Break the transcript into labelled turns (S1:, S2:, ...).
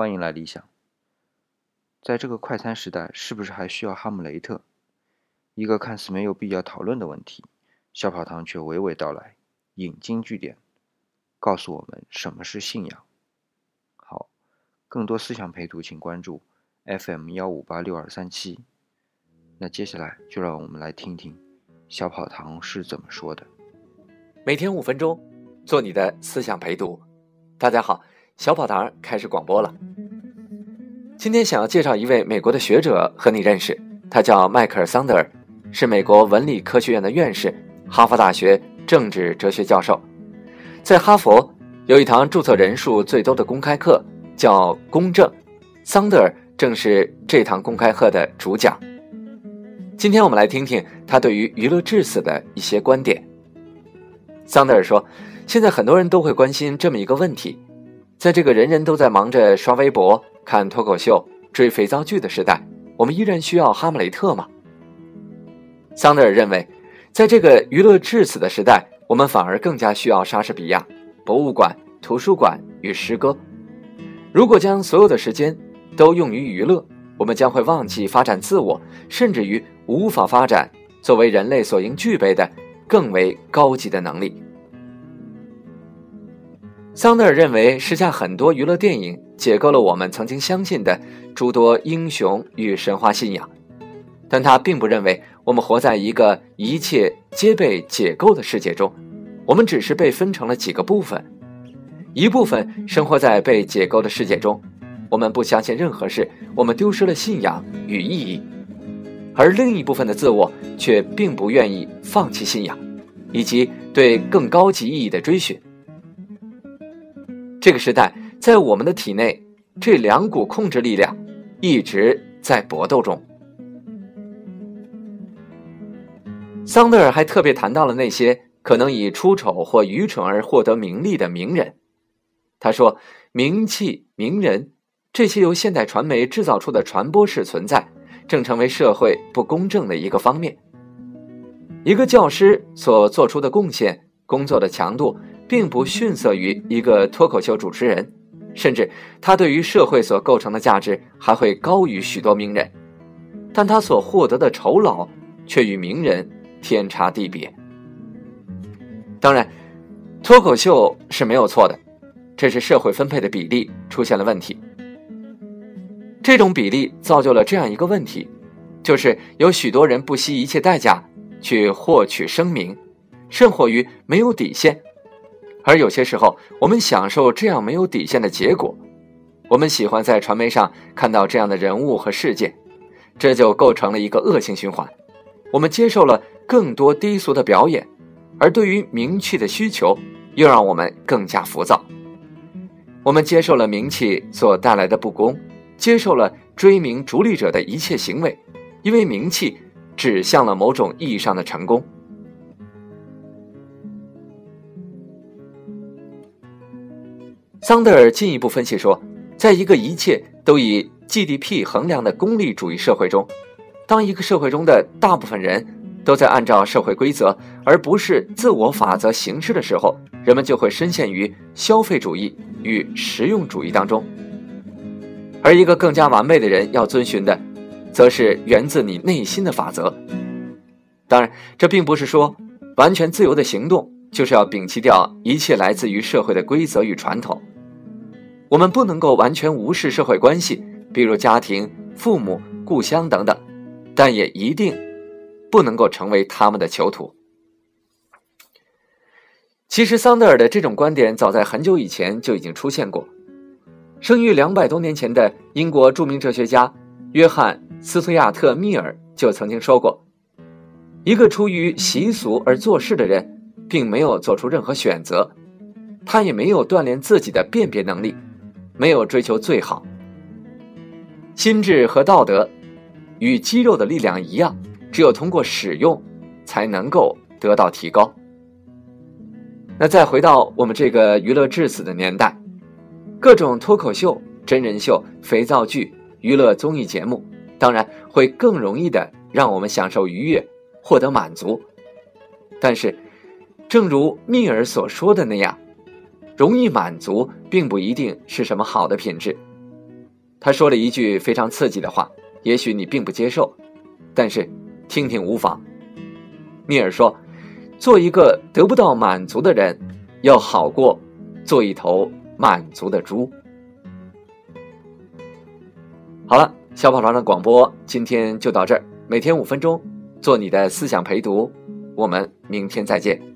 S1: 欢迎来理想。在这个快餐时代，是不是还需要哈姆雷特？一个看似没有必要讨论的问题，小跑堂却娓娓道来，引经据典，告诉我们什么是信仰。好，更多思想陪读，请关注 FM 幺五八六二三七。那接下来就让我们来听听小跑堂是怎么说的。
S2: 每天五分钟，做你的思想陪读。大家好，小跑堂开始广播了。今天想要介绍一位美国的学者和你认识，他叫迈克尔·桑德尔，是美国文理科学院的院士，哈佛大学政治哲学教授。在哈佛有一堂注册人数最多的公开课，叫“公正”，桑德尔正是这堂公开课的主讲。今天我们来听听他对于娱乐至死的一些观点。桑德尔说：“现在很多人都会关心这么一个问题，在这个人人都在忙着刷微博。”看脱口秀、追肥皂剧的时代，我们依然需要哈姆雷特吗？桑德尔认为，在这个娱乐至死的时代，我们反而更加需要莎士比亚、博物馆、图书馆与诗歌。如果将所有的时间都用于娱乐，我们将会忘记发展自我，甚至于无法发展作为人类所应具备的更为高级的能力。桑德尔认为，时下很多娱乐电影解构了我们曾经相信的诸多英雄与神话信仰，但他并不认为我们活在一个一切皆被解构的世界中，我们只是被分成了几个部分，一部分生活在被解构的世界中，我们不相信任何事，我们丢失了信仰与意义，而另一部分的自我却并不愿意放弃信仰，以及对更高级意义的追寻。这个时代，在我们的体内，这两股控制力量一直在搏斗中。桑德尔还特别谈到了那些可能以出丑或愚蠢而获得名利的名人。他说：“名气、名人这些由现代传媒制造出的传播式存在，正成为社会不公正的一个方面。一个教师所做出的贡献，工作的强度。”并不逊色于一个脱口秀主持人，甚至他对于社会所构成的价值还会高于许多名人，但他所获得的酬劳却与名人天差地别。当然，脱口秀是没有错的，这是社会分配的比例出现了问题。这种比例造就了这样一个问题，就是有许多人不惜一切代价去获取声名，甚或于没有底线。而有些时候，我们享受这样没有底线的结果，我们喜欢在传媒上看到这样的人物和事件，这就构成了一个恶性循环。我们接受了更多低俗的表演，而对于名气的需求又让我们更加浮躁。我们接受了名气所带来的不公，接受了追名逐利者的一切行为，因为名气指向了某种意义上的成功。桑德尔进一步分析说，在一个一切都以 GDP 衡量的功利主义社会中，当一个社会中的大部分人都在按照社会规则而不是自我法则行事的时候，人们就会深陷于消费主义与实用主义当中。而一个更加完美的人要遵循的，则是源自你内心的法则。当然，这并不是说完全自由的行动就是要摒弃掉一切来自于社会的规则与传统。我们不能够完全无视社会关系，比如家庭、父母、故乡等等，但也一定不能够成为他们的囚徒。其实，桑德尔的这种观点早在很久以前就已经出现过。生于两百多年前的英国著名哲学家约翰·斯图亚特·密尔就曾经说过：“一个出于习俗而做事的人，并没有做出任何选择，他也没有锻炼自己的辨别能力。”没有追求最好，心智和道德与肌肉的力量一样，只有通过使用才能够得到提高。那再回到我们这个娱乐至死的年代，各种脱口秀、真人秀、肥皂剧、娱乐综艺节目，当然会更容易的让我们享受愉悦，获得满足。但是，正如密尔所说的那样。容易满足并不一定是什么好的品质，他说了一句非常刺激的话，也许你并不接受，但是听听无妨。密尔说：“做一个得不到满足的人，要好过做一头满足的猪。”好了，小跑团的广播今天就到这儿。每天五分钟，做你的思想陪读。我们明天再见。